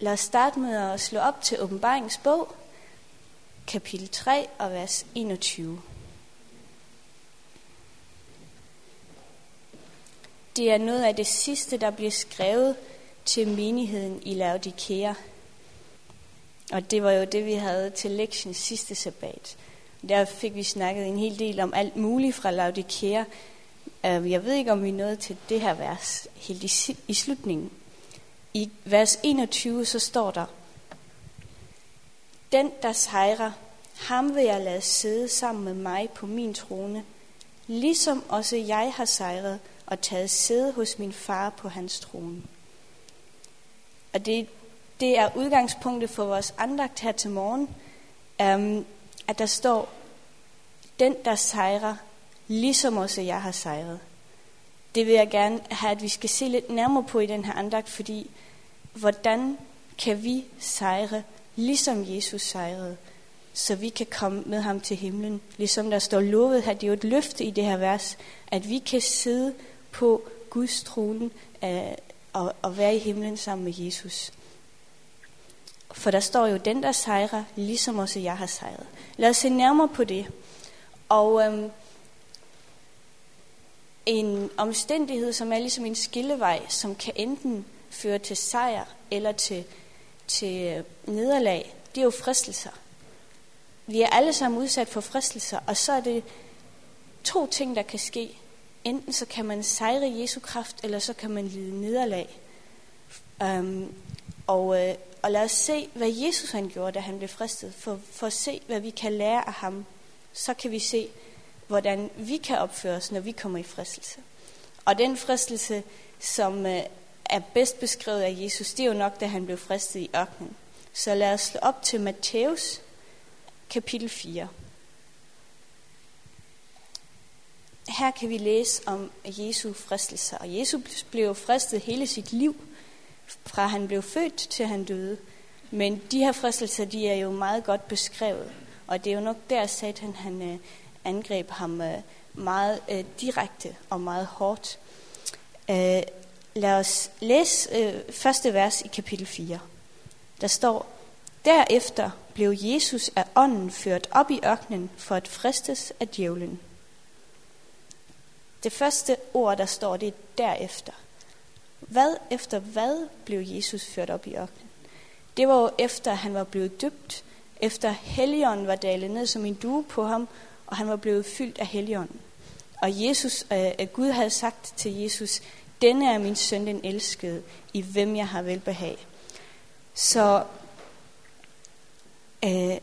lad os starte med at slå op til åbenbaringsbog, kapitel 3 og vers 21. Det er noget af det sidste, der bliver skrevet til menigheden i Laodikea. Og det var jo det, vi havde til lektion sidste sabbat. Der fik vi snakket en hel del om alt muligt fra Laodikea. Øh, jeg ved ikke, om vi nåede til det her vers helt i slutningen. I vers 21 så står der, Den, der sejrer, ham vil jeg lade sidde sammen med mig på min trone, ligesom også jeg har sejret og taget sæde hos min far på hans trone. Og det, det er udgangspunktet for vores andagt her til morgen, um, at der står, den der sejrer, ligesom også jeg har sejret. Det vil jeg gerne have, at vi skal se lidt nærmere på i den her andagt, fordi hvordan kan vi sejre, ligesom Jesus sejrede, så vi kan komme med ham til himlen. Ligesom der står lovet her, det er jo et løfte i det her vers, at vi kan sidde på Guds trone øh, og, og være i himlen sammen med Jesus. For der står jo, den der sejrer, ligesom også jeg har sejret. Lad os se nærmere på det. Og øhm, en omstændighed, som er ligesom en skillevej, som kan enten føre til sejr eller til, til øh, nederlag, det er jo fristelser. Vi er alle sammen udsat for fristelser, og så er det to ting, der kan ske. Enten så kan man sejre Jesu kraft, eller så kan man lide nederlag. Um, og, øh, og lad os se, hvad Jesus han gjorde, da han blev fristet. For, for at se, hvad vi kan lære af ham. Så kan vi se, hvordan vi kan opføre os, når vi kommer i fristelse. Og den fristelse, som øh, er bedst beskrevet af Jesus, det er jo nok, da han blev fristet i ørkenen. Så lad os slå op til Matthæus kapitel 4. Her kan vi læse om Jesu fristelser. Og Jesus blev fristet hele sit liv, fra han blev født til han døde. Men de her fristelser, de er jo meget godt beskrevet. Og det er jo nok der, Satan han øh, angreb ham øh, meget øh, direkte og meget hårdt. Øh, lad os læse øh, første vers i kapitel 4. Der står, Derefter blev Jesus af ånden ført op i ørkenen for at fristes af djævlen. Det første ord, der står, det er derefter. Hvad efter hvad blev Jesus ført op i ørkenen? Det var jo efter, at han var blevet døbt, efter Helligånden var dalet ned som en due på ham, og han var blevet fyldt af Helligånden. Og Jesus, øh, Gud havde sagt til Jesus, denne er min søn, den elskede, i hvem jeg har velbehag. Så øh,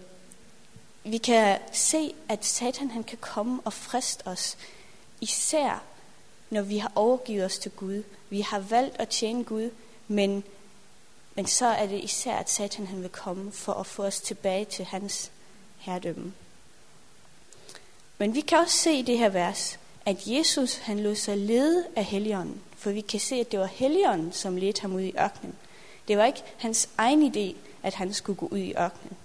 vi kan se, at Satan han kan komme og friste os, især når vi har overgivet os til Gud. Vi har valgt at tjene Gud, men, men så er det især, at Satan han vil komme for at få os tilbage til hans herredømme. Men vi kan også se i det her vers, at Jesus han lod sig lede af Helligånden, for vi kan se, at det var Helligånden, som ledte ham ud i ørkenen. Det var ikke hans egen idé, at han skulle gå ud i ørkenen.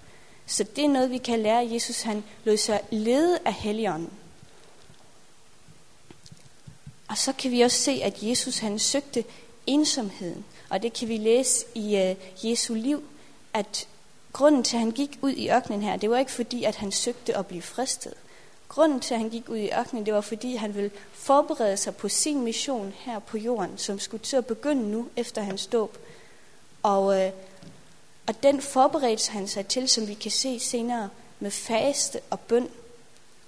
Så det er noget, vi kan lære. Jesus han lod sig lede af Helligånden. Og så kan vi også se, at Jesus han søgte ensomheden. Og det kan vi læse i uh, Jesu liv, at grunden til, at han gik ud i ørkenen her, det var ikke fordi, at han søgte at blive fristet. Grunden til, at han gik ud i ørkenen, det var fordi, han ville forberede sig på sin mission her på jorden, som skulle til at begynde nu efter hans dåb. Og, øh, og den forberedte han sig til, som vi kan se senere, med faste og bøn.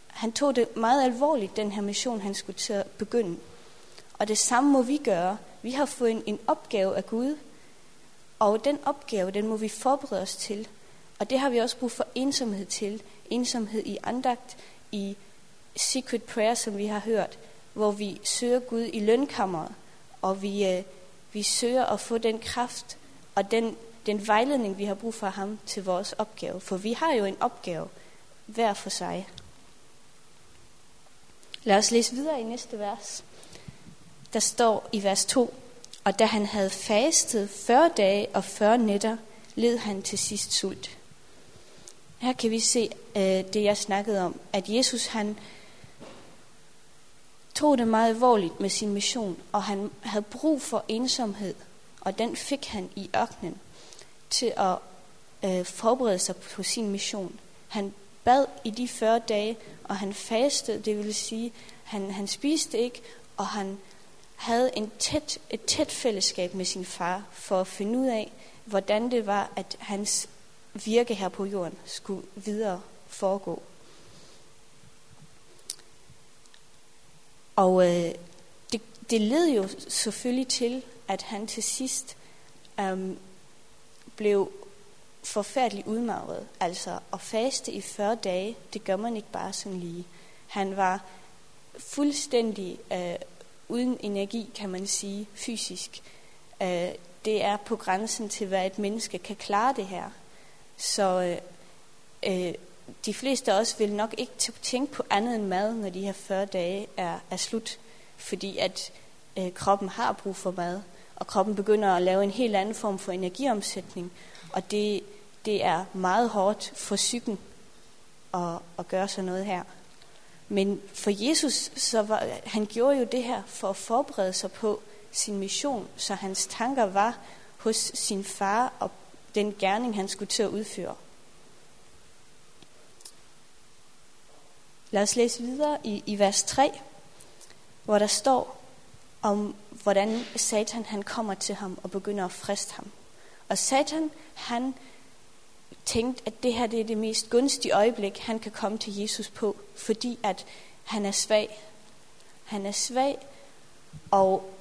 Han tog det meget alvorligt, den her mission, han skulle til at begynde. Og det samme må vi gøre. Vi har fået en, en opgave af Gud, og den opgave, den må vi forberede os til. Og det har vi også brug for ensomhed til. Ensomhed i andagt, i secret prayer, som vi har hørt, hvor vi søger Gud i lønkammeret, og vi, øh, vi søger at få den kraft og den, den vejledning, vi har brug for ham til vores opgave. For vi har jo en opgave hver for sig. Lad os læse videre i næste vers. Der står i vers 2, og da han havde fastet 40 dage og 40 nætter, led han til sidst sult. Her kan vi se øh, det, jeg snakkede om, at Jesus han tog det meget alvorligt med sin mission, og han havde brug for ensomhed, og den fik han i ørkenen, til at øh, forberede sig på sin mission. Han bad i de 40 dage, og han fastede, det vil sige, han, han spiste ikke, og han havde en tæt, et tæt fællesskab med sin far, for at finde ud af, hvordan det var, at hans virke her på jorden skulle videre foregå. Og øh, det, det led jo selvfølgelig til, at han til sidst øh, blev forfærdeligt udmagret. Altså at faste i 40 dage, det gør man ikke bare sådan lige. Han var fuldstændig øh, uden energi, kan man sige, fysisk. Øh, det er på grænsen til, hvad et menneske kan klare det her. Så øh, øh, de fleste af os vil nok ikke tænke på andet end mad, når de her 40 dage er, er slut. Fordi at øh, kroppen har brug for mad, og kroppen begynder at lave en helt anden form for energiomsætning. Og det, det er meget hårdt for psyken at, at gøre sådan noget her. Men for Jesus, så var, han gjorde jo det her for at forberede sig på sin mission, så hans tanker var hos sin far og den gerning, han skulle til at udføre. Lad os læse videre i, i vers 3, hvor der står om, hvordan Satan han kommer til ham og begynder at friste ham. Og Satan, han tænkte, at det her det er det mest gunstige øjeblik, han kan komme til Jesus på, fordi at han er svag. Han er svag, og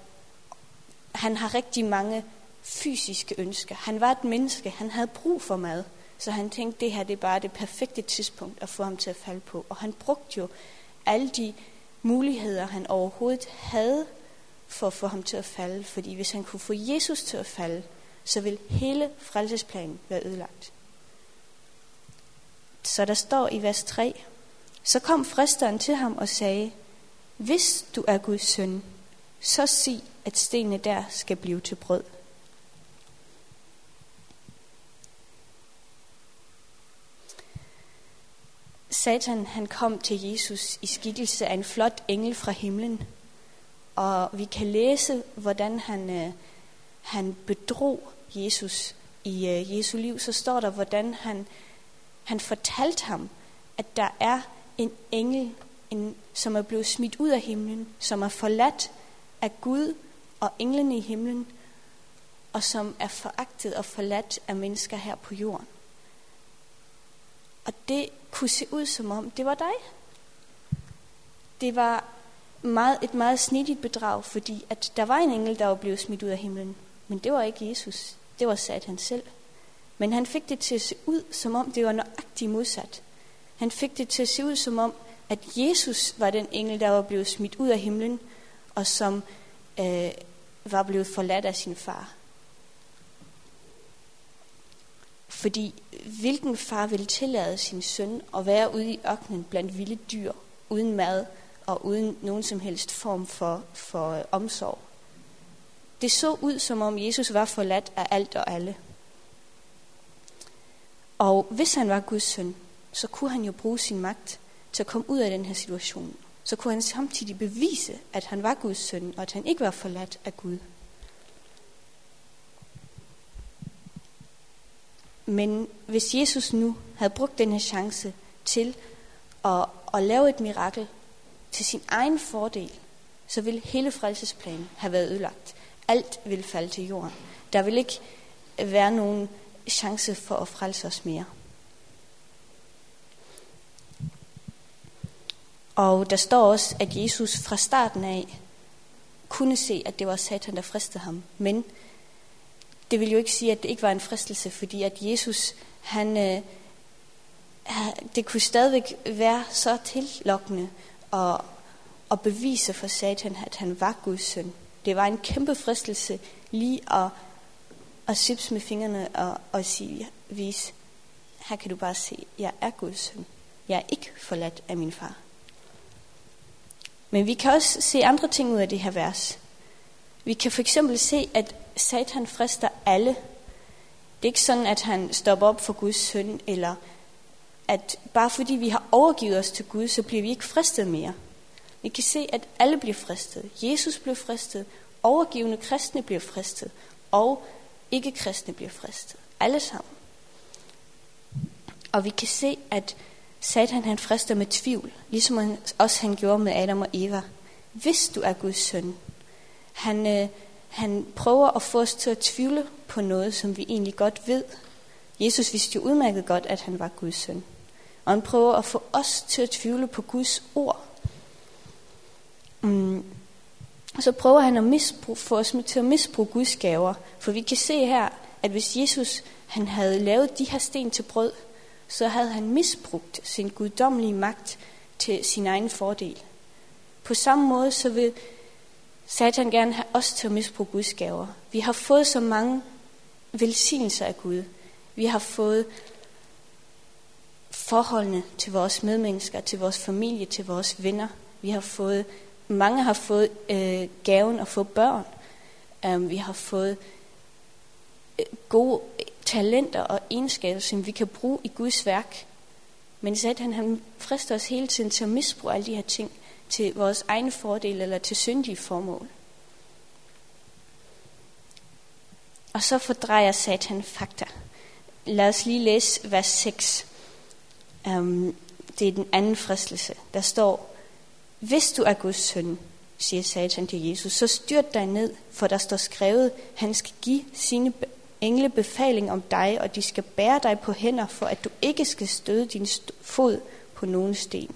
han har rigtig mange fysiske ønsker. Han var et menneske, han havde brug for mad, så han tænkte, det her det er bare det perfekte tidspunkt at få ham til at falde på. Og han brugte jo alle de muligheder, han overhovedet havde for at få ham til at falde. Fordi hvis han kunne få Jesus til at falde, så vil hele frelsesplanen være ødelagt. Så der står i vers 3, så kom fristeren til ham og sagde, hvis du er Guds søn, så sig, at stenene der skal blive til brød. Satan han kom til Jesus i skikkelse af en flot engel fra himlen. Og vi kan læse, hvordan han, øh, han bedrog Jesus i øh, Jesu liv. Så står der, hvordan han han fortalte ham, at der er en engel, en, som er blevet smidt ud af himlen, som er forladt af Gud og englene i himlen, og som er foragtet og forladt af mennesker her på jorden. Og det kunne se ud som om, det var dig. Det var meget, et meget snittigt bedrag, fordi at der var en engel, der var blevet smidt ud af himlen. Men det var ikke Jesus. Det var Satan selv. Men han fik det til at se ud, som om det var nøjagtigt modsat. Han fik det til at se ud, som om, at Jesus var den engel, der var blevet smidt ud af himlen, og som øh, var blevet forladt af sin far. Fordi hvilken far vil tillade sin søn at være ude i ørkenen blandt vilde dyr, uden mad og uden nogen som helst form for, for øh, omsorg? Det så ud, som om Jesus var forladt af alt og alle. Og hvis han var Guds søn, så kunne han jo bruge sin magt til at komme ud af den her situation. Så kunne han samtidig bevise, at han var Guds søn, og at han ikke var forladt af Gud. Men hvis Jesus nu havde brugt den chance til at, at lave et mirakel til sin egen fordel, så ville hele frelsesplanen have været ødelagt. Alt ville falde til jorden. Der vil ikke være nogen chance for at frelse os mere. Og der står også, at Jesus fra starten af kunne se, at det var Satan, der fristede ham. Men det vil jo ikke sige, at det ikke var en fristelse, fordi at Jesus, han, øh, det kunne stadigvæk være så tillokkende at, at bevise for Satan, at han var Guds søn. Det var en kæmpe fristelse lige at at sips med fingrene og, og sige, vis, her kan du bare se, jeg er Guds søn. Jeg er ikke forladt af min far. Men vi kan også se andre ting ud af det her vers. Vi kan for eksempel se, at Satan frister alle. Det er ikke sådan, at han stopper op for Guds søn, eller at bare fordi vi har overgivet os til Gud, så bliver vi ikke fristet mere. Vi kan se, at alle bliver fristet. Jesus blev fristet, overgivende kristne bliver fristet, og ikke kristne bliver fristet. alle sammen. Og vi kan se, at Satan han frister med tvivl, ligesom han, også han gjorde med Adam og Eva. Hvis du er Guds søn. Han, øh, han prøver at få os til at tvivle på noget, som vi egentlig godt ved. Jesus vidste jo udmærket godt, at han var Guds søn. Og han prøver at få os til at tvivle på Guds ord. Mm. Og så prøver han at misbruge, få os til at misbruge Guds gaver. For vi kan se her, at hvis Jesus han havde lavet de her sten til brød, så havde han misbrugt sin guddommelige magt til sin egen fordel. På samme måde så vil Satan gerne have os til at misbruge Guds gaver. Vi har fået så mange velsignelser af Gud. Vi har fået forholdene til vores medmennesker, til vores familie, til vores venner. Vi har fået, mange har fået øh, gaven at få børn. Um, vi har fået øh, gode øh, talenter og egenskaber, som vi kan bruge i Guds værk. Men Satan han frister os hele tiden til at misbruge alle de her ting til vores egen fordel eller til syndige formål. Og så fordrejer Satan fakta. Lad os lige læse vers 6. Um, øhm, det er den anden fristelse. Der står, hvis du er Guds søn, siger Satan til Jesus, så styrt dig ned, for der står skrevet, han skal give sine engle befaling om dig, og de skal bære dig på hænder, for at du ikke skal støde din fod på nogen sten.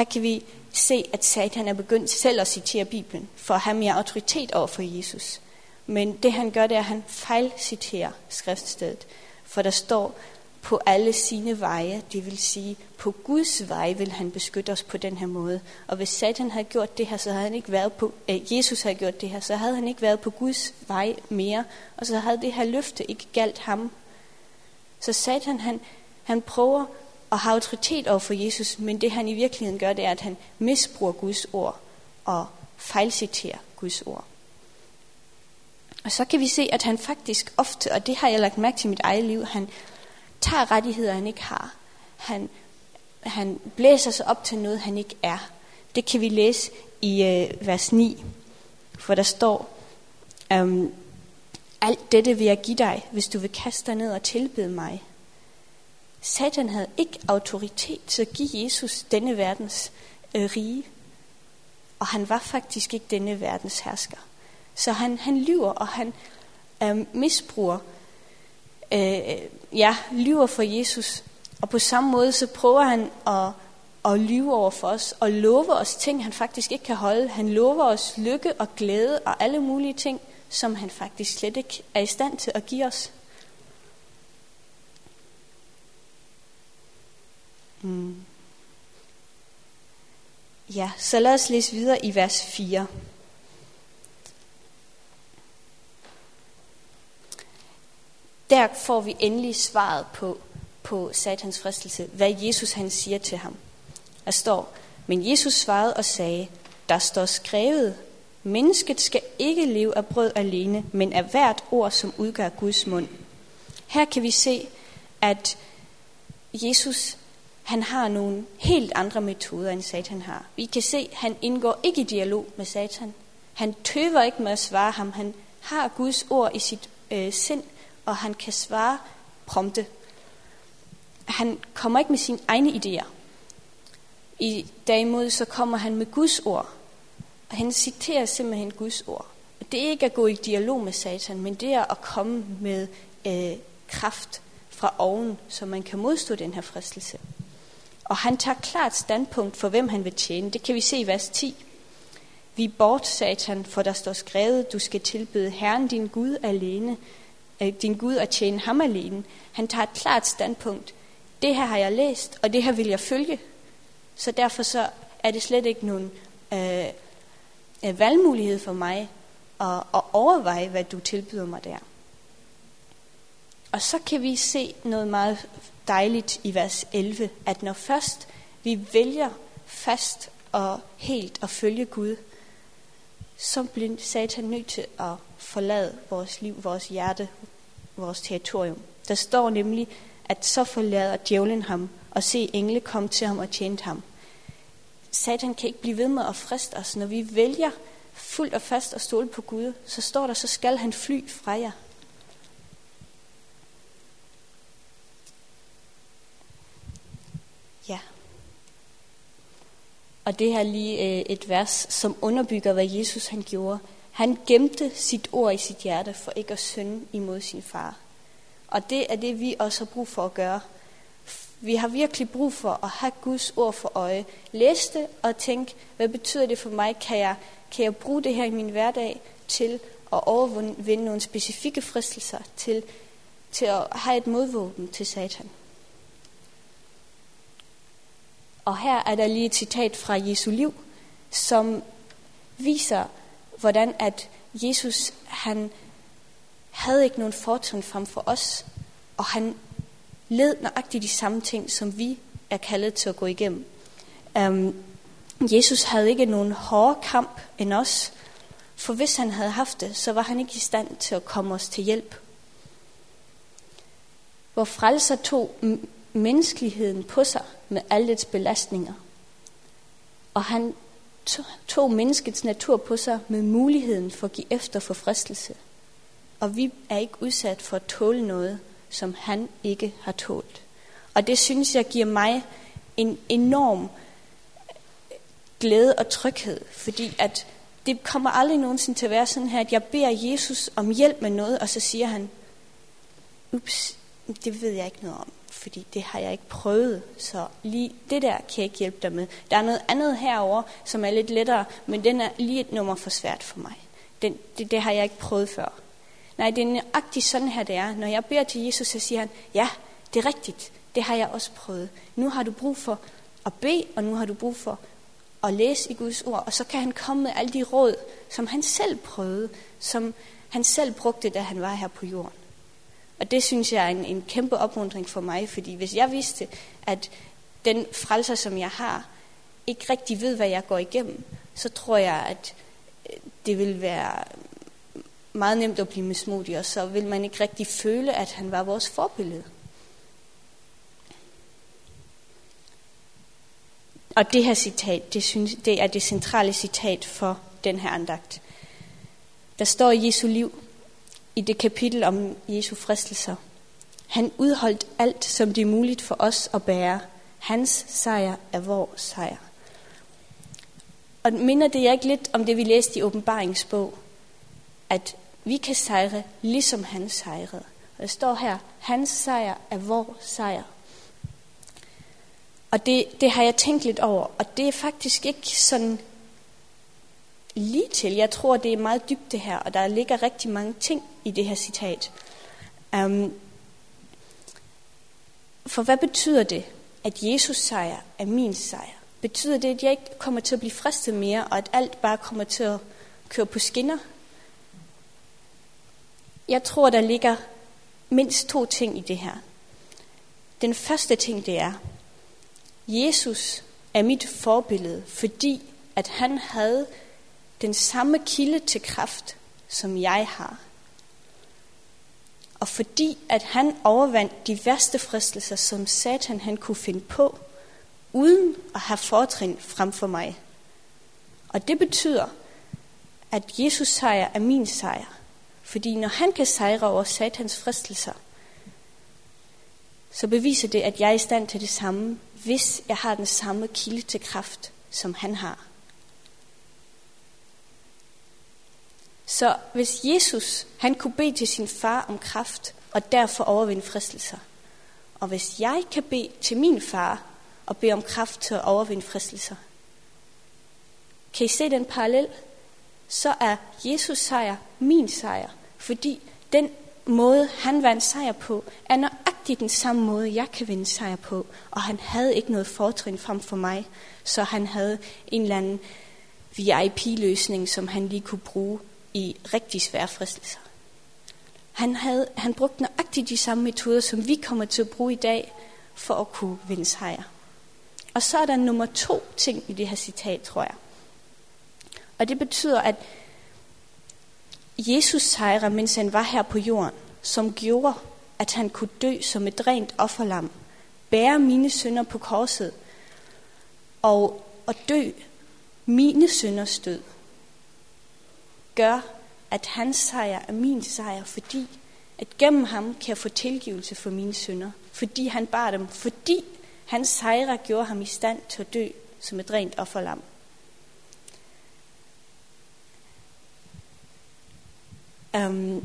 Her kan vi se, at Satan er begyndt selv at citere Bibelen, for at have mere autoritet over for Jesus. Men det han gør, det er, at han fejlciterer skriftstedet. For der står, på alle sine veje, det vil sige, på Guds vej vil han beskytte os på den her måde. Og hvis Satan havde gjort det her, så havde han ikke været på, øh, Jesus havde gjort det her, så havde han ikke været på Guds vej mere, og så havde det her løfte ikke galt ham. Så Satan, han, han prøver og har autoritet over for Jesus, men det han i virkeligheden gør, det er, at han misbruger Guds ord og fejlciterer Guds ord. Og så kan vi se, at han faktisk ofte, og det har jeg lagt mærke til i mit eget liv, han tager rettigheder, han ikke har. Han, han blæser sig op til noget, han ikke er. Det kan vi læse i øh, vers 9, for der står, øhm, alt dette vil jeg give dig, hvis du vil kaste dig ned og tilbede mig. Satan havde ikke autoritet til at give Jesus denne verdens øh, rige, og han var faktisk ikke denne verdens hersker. Så han, han lyver, og han øh, misbruger øh, ja, lyver for Jesus. Og på samme måde så prøver han at, at lyve over for os og love os ting, han faktisk ikke kan holde. Han lover os lykke og glæde og alle mulige ting, som han faktisk slet ikke er i stand til at give os. Mm. Ja, så lad os læse videre i vers 4. der får vi endelig svaret på, på satans fristelse, hvad Jesus han siger til ham. Der står, men Jesus svarede og sagde, der står skrevet, mennesket skal ikke leve af brød alene, men af hvert ord, som udgør Guds mund. Her kan vi se, at Jesus han har nogle helt andre metoder, end Satan har. Vi kan se, at han indgår ikke i dialog med Satan. Han tøver ikke med at svare ham. Han har Guds ord i sit øh, sind, og han kan svare prompte. Han kommer ikke med sine egne idéer. I derimod så kommer han med Guds ord. Og han citerer simpelthen Guds ord. Det er ikke at gå i dialog med Satan, men det er at komme med øh, kraft fra oven, så man kan modstå den her fristelse. Og han tager klart standpunkt for, hvem han vil tjene. Det kan vi se i vers 10. Vi bort, Satan, for der står skrevet, du skal tilbede Herren din Gud alene, øh, din Gud og tjene ham alene. Han tager et klart standpunkt. Det her har jeg læst, og det her vil jeg følge. Så derfor så er det slet ikke nogen øh, øh, valgmulighed for mig at, at overveje, hvad du tilbyder mig der. Og så kan vi se noget meget dejligt i vers 11, at når først vi vælger fast og helt at følge Gud, så bliver Satan nødt til at forlade vores liv, vores hjerte, vores territorium. Der står nemlig, at så forlader djævlen ham, og se engle komme til ham og tjene ham. Satan kan ikke blive ved med at friste os. Når vi vælger fuldt og fast at stole på Gud, så står der, så skal han fly fra jer. Ja. Og det her lige øh, et vers, som underbygger, hvad Jesus han gjorde. Han gemte sit ord i sit hjerte for ikke at synde imod sin far. Og det er det, vi også har brug for at gøre. Vi har virkelig brug for at have Guds ord for øje. Læse det og tænke, hvad betyder det for mig? Kan jeg, kan jeg bruge det her i min hverdag til at overvinde nogle specifikke fristelser, til, til at have et modvåben til satan? Og her er der lige et citat fra Jesu liv, som viser, hvordan at Jesus, han havde ikke nogen fortrin frem for os, og han led nøjagtigt de samme ting, som vi er kaldet til at gå igennem. Um, Jesus havde ikke nogen hårdere kamp end os, for hvis han havde haft det, så var han ikke i stand til at komme os til hjælp. Hvor frelser tog menneskeligheden på sig med alle dets belastninger. Og han tog menneskets natur på sig med muligheden for at give efter for fristelse. Og vi er ikke udsat for at tåle noget, som han ikke har tålt. Og det synes jeg giver mig en enorm glæde og tryghed, fordi at det kommer aldrig nogensinde til at være sådan her, at jeg beder Jesus om hjælp med noget, og så siger han, ups, det ved jeg ikke noget om fordi det har jeg ikke prøvet, så lige det der kan jeg ikke hjælpe dig med. Der er noget andet herover, som er lidt lettere, men den er lige et nummer for svært for mig. Den, det, det har jeg ikke prøvet før. Nej, det er nøjagtigt sådan her, det er. Når jeg beder til Jesus, så siger han, ja, det er rigtigt, det har jeg også prøvet. Nu har du brug for at bede, og nu har du brug for at læse i Guds ord, og så kan han komme med alle de råd, som han selv prøvede, som han selv brugte, da han var her på jorden. Og det synes jeg er en, en kæmpe opmuntring for mig, fordi hvis jeg vidste, at den frelser, som jeg har, ikke rigtig ved, hvad jeg går igennem, så tror jeg, at øh, det vil være meget nemt at blive mismodig, og så vil man ikke rigtig føle, at han var vores forbillede. Og det her citat, det, synes, det er det centrale citat for den her andagt. Der står i Jesu liv, i det kapitel om Jesu fristelser. Han udholdt alt, som det er muligt for os at bære. Hans sejr er vores sejr. Og minder det jeg ikke lidt om det, vi læste i åbenbaringsbog, at vi kan sejre, ligesom han sejrede. Og det står her, hans sejr er vores sejr. Og det, det har jeg tænkt lidt over, og det er faktisk ikke sådan lige til. Jeg tror, det er meget dybt det her, og der ligger rigtig mange ting i det her citat. Um, for hvad betyder det, at Jesus sejr er min sejr? Betyder det, at jeg ikke kommer til at blive fristet mere, og at alt bare kommer til at køre på skinner? Jeg tror, der ligger mindst to ting i det her. Den første ting, det er, Jesus er mit forbillede, fordi at han havde den samme kilde til kraft, som jeg har. Og fordi at han overvandt de værste fristelser, som Satan han kunne finde på, uden at have fortrin frem for mig. Og det betyder, at Jesus sejr er min sejr. Fordi når han kan sejre over satans fristelser, så beviser det, at jeg er i stand til det samme, hvis jeg har den samme kilde til kraft, som han har. Så hvis Jesus, han kunne bede til sin far om kraft, og derfor overvinde fristelser, og hvis jeg kan bede til min far, og bede om kraft til at overvinde fristelser, kan I se den parallel? Så er Jesus sejr min sejr, fordi den måde, han vandt sejr på, er nøjagtigt den samme måde, jeg kan vinde sejr på. Og han havde ikke noget fortrin frem for mig, så han havde en eller anden VIP-løsning, som han lige kunne bruge i rigtig svære fristelser. Han, havde, han brugte nøjagtigt de samme metoder, som vi kommer til at bruge i dag, for at kunne vinde sejr. Og så er der nummer to ting i det her citat, tror jeg. Og det betyder, at Jesus sejrer, mens han var her på jorden, som gjorde, at han kunne dø som et rent offerlam, bære mine sønder på korset, og, og dø mine sønders død gør, at hans sejr er min sejr, fordi at gennem ham kan jeg få tilgivelse for mine synder. Fordi han bar dem, fordi Hans sejre gjorde ham i stand til at dø som et rent offerlam. Um,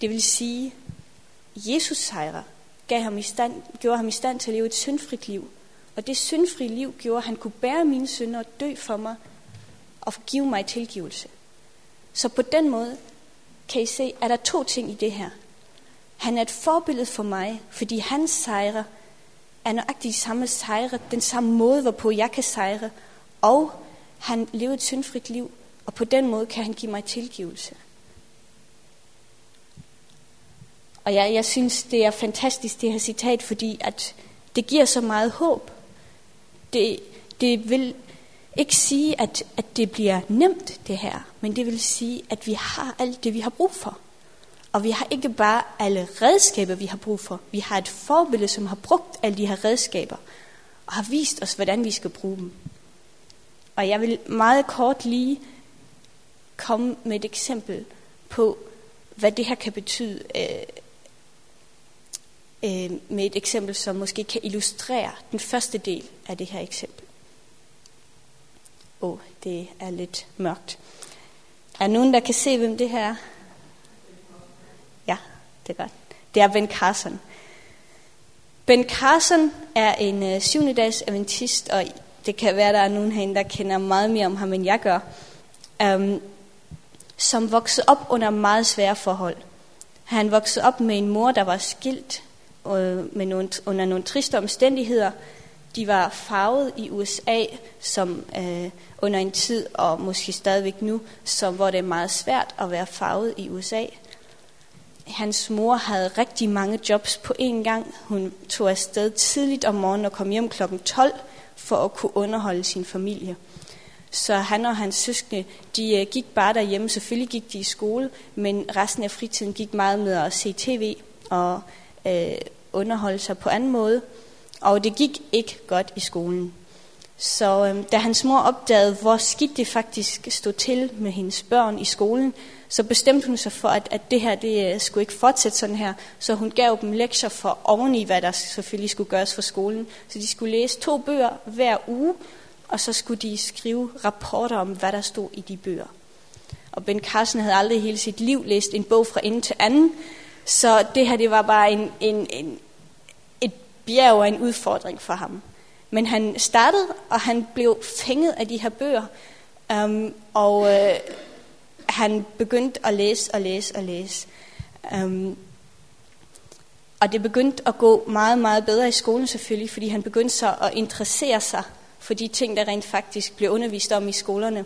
det vil sige, Jesus sejre gav ham i stand, gjorde ham i stand til at leve et syndfrit liv. Og det syndfri liv gjorde, at han kunne bære mine synder og dø for mig og give mig tilgivelse. Så på den måde kan I se, at der er to ting i det her. Han er et forbillede for mig, fordi hans sejre er nøjagtigt de samme sejre, den samme måde, hvorpå jeg kan sejre, og han lever et syndfrit liv, og på den måde kan han give mig tilgivelse. Og jeg, jeg synes, det er fantastisk, det her citat, fordi at det giver så meget håb. Det, det vil ikke sige, at, at det bliver nemt, det her, men det vil sige, at vi har alt det, vi har brug for. Og vi har ikke bare alle redskaber, vi har brug for. Vi har et forbillede, som har brugt alle de her redskaber, og har vist os, hvordan vi skal bruge dem. Og jeg vil meget kort lige komme med et eksempel på, hvad det her kan betyde øh, øh, med et eksempel, som måske kan illustrere den første del af det her eksempel. Åh, oh, det er lidt mørkt. Er nogen, der kan se, hvem det her er? Ja, det er godt. Det er Ben Carson. Ben Carson er en øh, syvende dags adventist, og det kan være, der er nogen herinde, der kender meget mere om ham, end jeg gør, um, som voksede op under meget svære forhold. Han voksede op med en mor, der var skilt øh, med nogle, under nogle triste omstændigheder. De var farvet i USA, som øh, under en tid, og måske stadigvæk nu, som, hvor det er meget svært at være farvet i USA. Hans mor havde rigtig mange jobs på én gang. Hun tog afsted tidligt om morgenen og kom hjem kl. 12 for at kunne underholde sin familie. Så han og hans søskende, de øh, gik bare derhjemme. Selvfølgelig gik de i skole, men resten af fritiden gik meget med at se tv og øh, underholde sig på anden måde. Og det gik ikke godt i skolen. Så øhm, da hans mor opdagede, hvor skidt det faktisk stod til med hendes børn i skolen, så bestemte hun sig for, at, at det her det øh, skulle ikke fortsætte sådan her. Så hun gav dem lektier for oveni, hvad der selvfølgelig skulle gøres for skolen. Så de skulle læse to bøger hver uge, og så skulle de skrive rapporter om, hvad der stod i de bøger. Og Ben Carson havde aldrig hele sit liv læst en bog fra ende til anden, så det her det var bare en, en, en, bjerg er en udfordring for ham. Men han startede, og han blev fænget af de her bøger, um, og øh, han begyndte at læse og læse og læse. Um, og det begyndte at gå meget, meget bedre i skolen selvfølgelig, fordi han begyndte så at interessere sig for de ting, der rent faktisk blev undervist om i skolerne.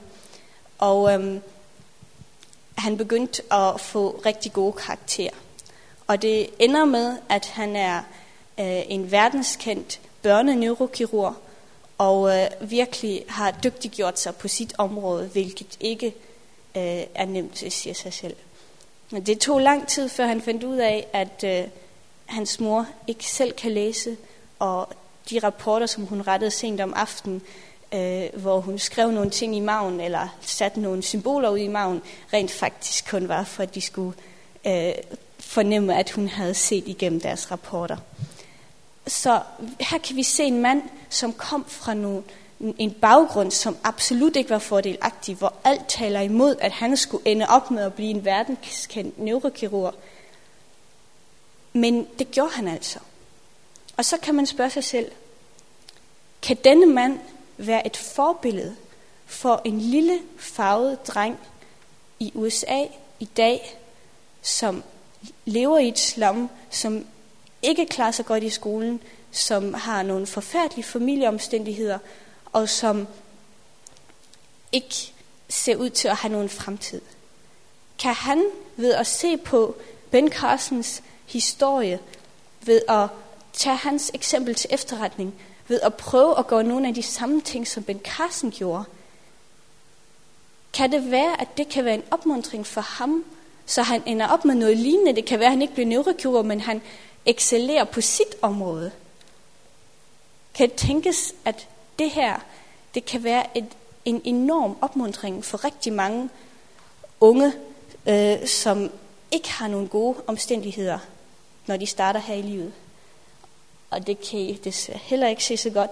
Og øhm, han begyndte at få rigtig gode karakterer. Og det ender med, at han er øh, en verdenskendt børneneurokirurg, og øh, virkelig har dygtiggjort sig på sit område, hvilket ikke øh, er nemt, det siger sig selv. Men det tog lang tid, før han fandt ud af, at øh, hans mor ikke selv kan læse, og de rapporter, som hun rettede sent om aftenen, øh, hvor hun skrev nogle ting i maven, eller satte nogle symboler ud i maven, rent faktisk kun var for, at de skulle øh, fornemme, at hun havde set igennem deres rapporter. Så her kan vi se en mand, som kom fra nogle, en baggrund, som absolut ikke var fordelagtig, hvor alt taler imod, at han skulle ende op med at blive en verdenskendt neurokirurg. Men det gjorde han altså. Og så kan man spørge sig selv, kan denne mand være et forbillede for en lille farvet dreng i USA i dag, som lever i et slum, som ikke klarer sig godt i skolen, som har nogle forfærdelige familieomstændigheder, og som ikke ser ud til at have nogen fremtid. Kan han ved at se på Ben Carsons historie, ved at tage hans eksempel til efterretning, ved at prøve at gøre nogle af de samme ting, som Ben Carson gjorde, kan det være, at det kan være en opmuntring for ham, så han ender op med noget lignende. Det kan være, at han ikke bliver neurokirurg, men han excellerer på sit område. Kan det tænkes, at det her, det kan være et, en enorm opmuntring for rigtig mange unge, øh, som ikke har nogen gode omstændigheder, når de starter her i livet. og det kan I desværre heller ikke se så godt,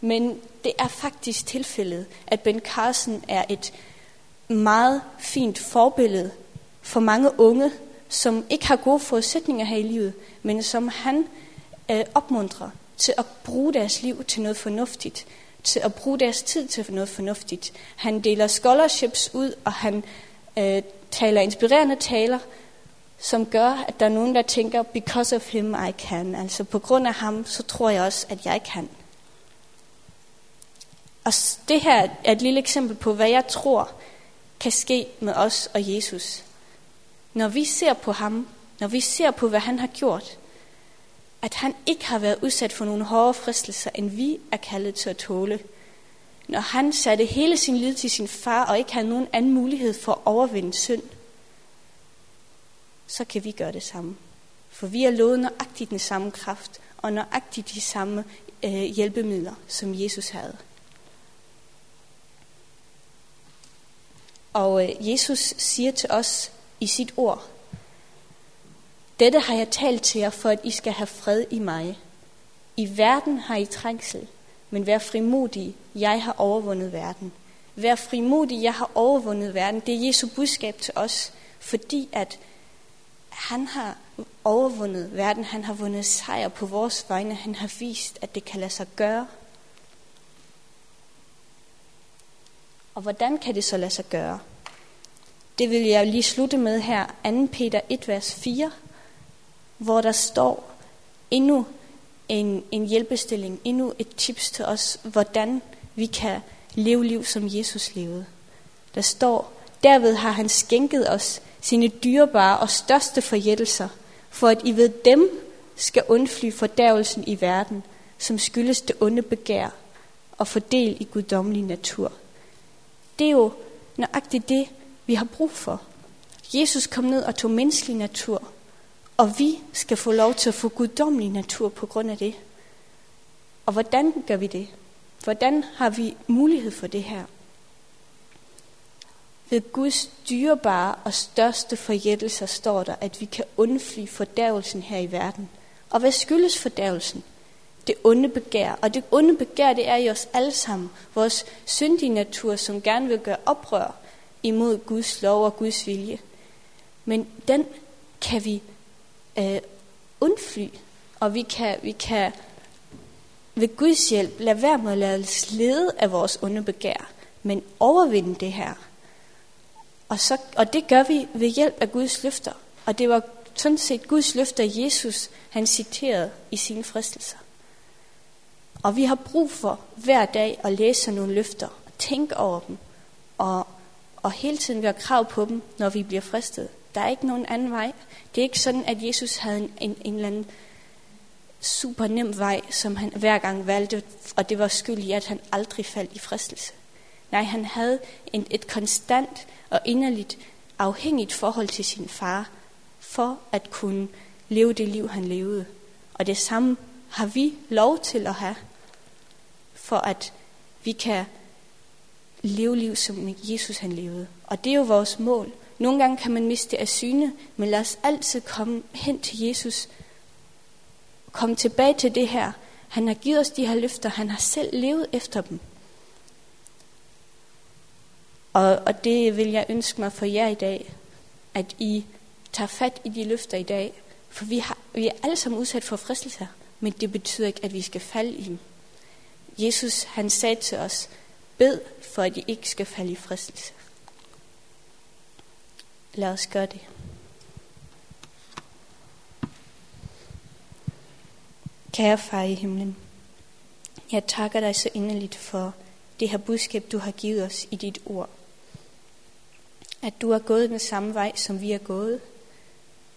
men det er faktisk tilfældet, at Ben Carson er et meget fint forbillede for mange unge, som ikke har gode forudsætninger her i livet, men som han øh, opmuntrer til at bruge deres liv til noget fornuftigt, til at bruge deres tid til noget fornuftigt. Han deler scholarships ud, og han øh, taler inspirerende taler, som gør, at der er nogen, der tænker, because of him I can. Altså på grund af ham, så tror jeg også, at jeg kan. Og det her er et lille eksempel på, hvad jeg tror kan ske med os og Jesus. Når vi ser på ham, når vi ser på, hvad han har gjort, at han ikke har været udsat for nogle hårde fristelser, end vi er kaldet til at tåle. Når han satte hele sin lid til sin far, og ikke havde nogen anden mulighed for at overvinde synd, så kan vi gøre det samme. For vi er lovet nøjagtigt den samme kraft, og nøjagtigt de samme øh, hjælpemidler, som Jesus havde. Og øh, Jesus siger til os i sit ord, dette har jeg talt til jer, for at I skal have fred i mig. I verden har I trængsel, men vær frimodig, jeg har overvundet verden. Vær frimodig, jeg har overvundet verden. Det er Jesu budskab til os, fordi at han har overvundet verden, han har vundet sejr på vores vegne, han har vist, at det kan lade sig gøre. Og hvordan kan det så lade sig gøre? Det vil jeg lige slutte med her, 2. Peter 1, vers 4, hvor der står endnu en, en hjælpestilling, endnu et tips til os, hvordan vi kan leve liv, som Jesus levede. Der står, derved har han skænket os sine dyrebare og største forjættelser, for at I ved dem skal undfly fordærvelsen i verden, som skyldes det onde begær og fordel i guddommelig natur. Det er jo nøjagtigt det, vi har brug for. Jesus kom ned og tog menneskelig natur, og vi skal få lov til at få guddommelig natur på grund af det. Og hvordan gør vi det? Hvordan har vi mulighed for det her? Ved Guds dyrebare og største forjættelser står der, at vi kan undfly fordærvelsen her i verden. Og hvad skyldes fordærvelsen? Det onde begær. Og det onde begær, det er i os alle sammen. Vores syndige natur, som gerne vil gøre oprør imod Guds lov og Guds vilje. Men den kan vi øh, undfly, og vi kan, vi kan ved Guds hjælp lade være med at lade os lede af vores onde begær, men overvinde det her. Og, så, og det gør vi ved hjælp af Guds løfter. Og det var sådan set Guds løfter, Jesus han citerede i sine fristelser. Og vi har brug for hver dag at læse nogle løfter, og tænke over dem, og, og hele tiden være krav på dem, når vi bliver fristet. Der er ikke nogen anden vej. Det er ikke sådan, at Jesus havde en, en, en eller anden super nem vej, som han hver gang valgte, og det var skyld i, at han aldrig faldt i fristelse. Nej, han havde en, et konstant og inderligt afhængigt forhold til sin far, for at kunne leve det liv, han levede. Og det samme har vi lov til at have, for at vi kan leve liv, som Jesus han levede. Og det er jo vores mål. Nogle gange kan man miste af syne, men lad os altid komme hen til Jesus. Kom tilbage til det her. Han har givet os de her løfter. Han har selv levet efter dem. Og, og det vil jeg ønske mig for jer i dag, at I tager fat i de løfter i dag. For vi, har, vi er alle sammen udsat for fristelser, men det betyder ikke, at vi skal falde i dem. Jesus han sagde til os, bed for at I ikke skal falde i fristelse. Lad os gøre det. Kære far i himlen, jeg takker dig så inderligt for det her budskab, du har givet os i dit ord. At du har gået den samme vej, som vi er gået.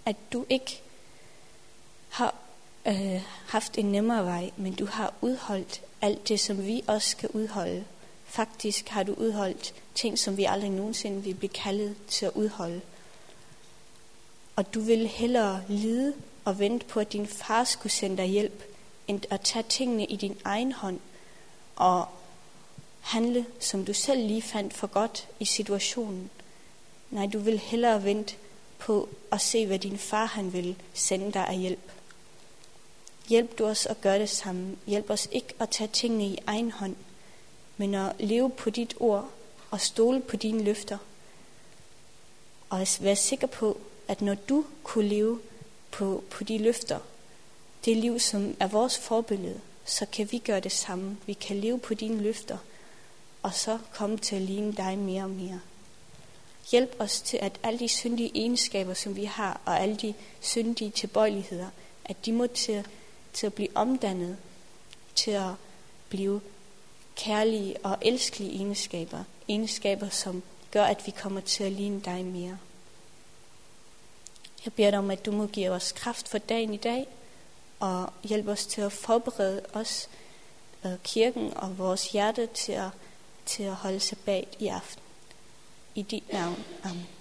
At du ikke har øh, haft en nemmere vej, men du har udholdt alt det, som vi også skal udholde. Faktisk har du udholdt ting, som vi aldrig nogensinde vil blive kaldet til at udholde. Og du vil hellere lide og vente på, at din far skulle sende dig hjælp, end at tage tingene i din egen hånd og handle, som du selv lige fandt for godt i situationen. Nej, du vil hellere vente på at se, hvad din far han vil sende dig af hjælp. Hjælp du os at gøre det samme. Hjælp os ikke at tage tingene i egen hånd, men at leve på dit ord og stole på dine løfter. Og være sikker på, at når du kunne leve på, på de løfter, det liv, som er vores forbillede, så kan vi gøre det samme. Vi kan leve på dine løfter, og så komme til at ligne dig mere og mere. Hjælp os til, at alle de syndige egenskaber, som vi har, og alle de syndige tilbøjeligheder, at de må til, til at blive omdannet, til at blive kærlige og elskelige egenskaber. Egenskaber, som gør, at vi kommer til at ligne dig mere. Jeg beder dig om, at du må give os kraft for dagen i dag, og hjælpe os til at forberede os, øh, kirken og vores hjerte til at, til at holde sig bag i aften. I dit navn. Amen.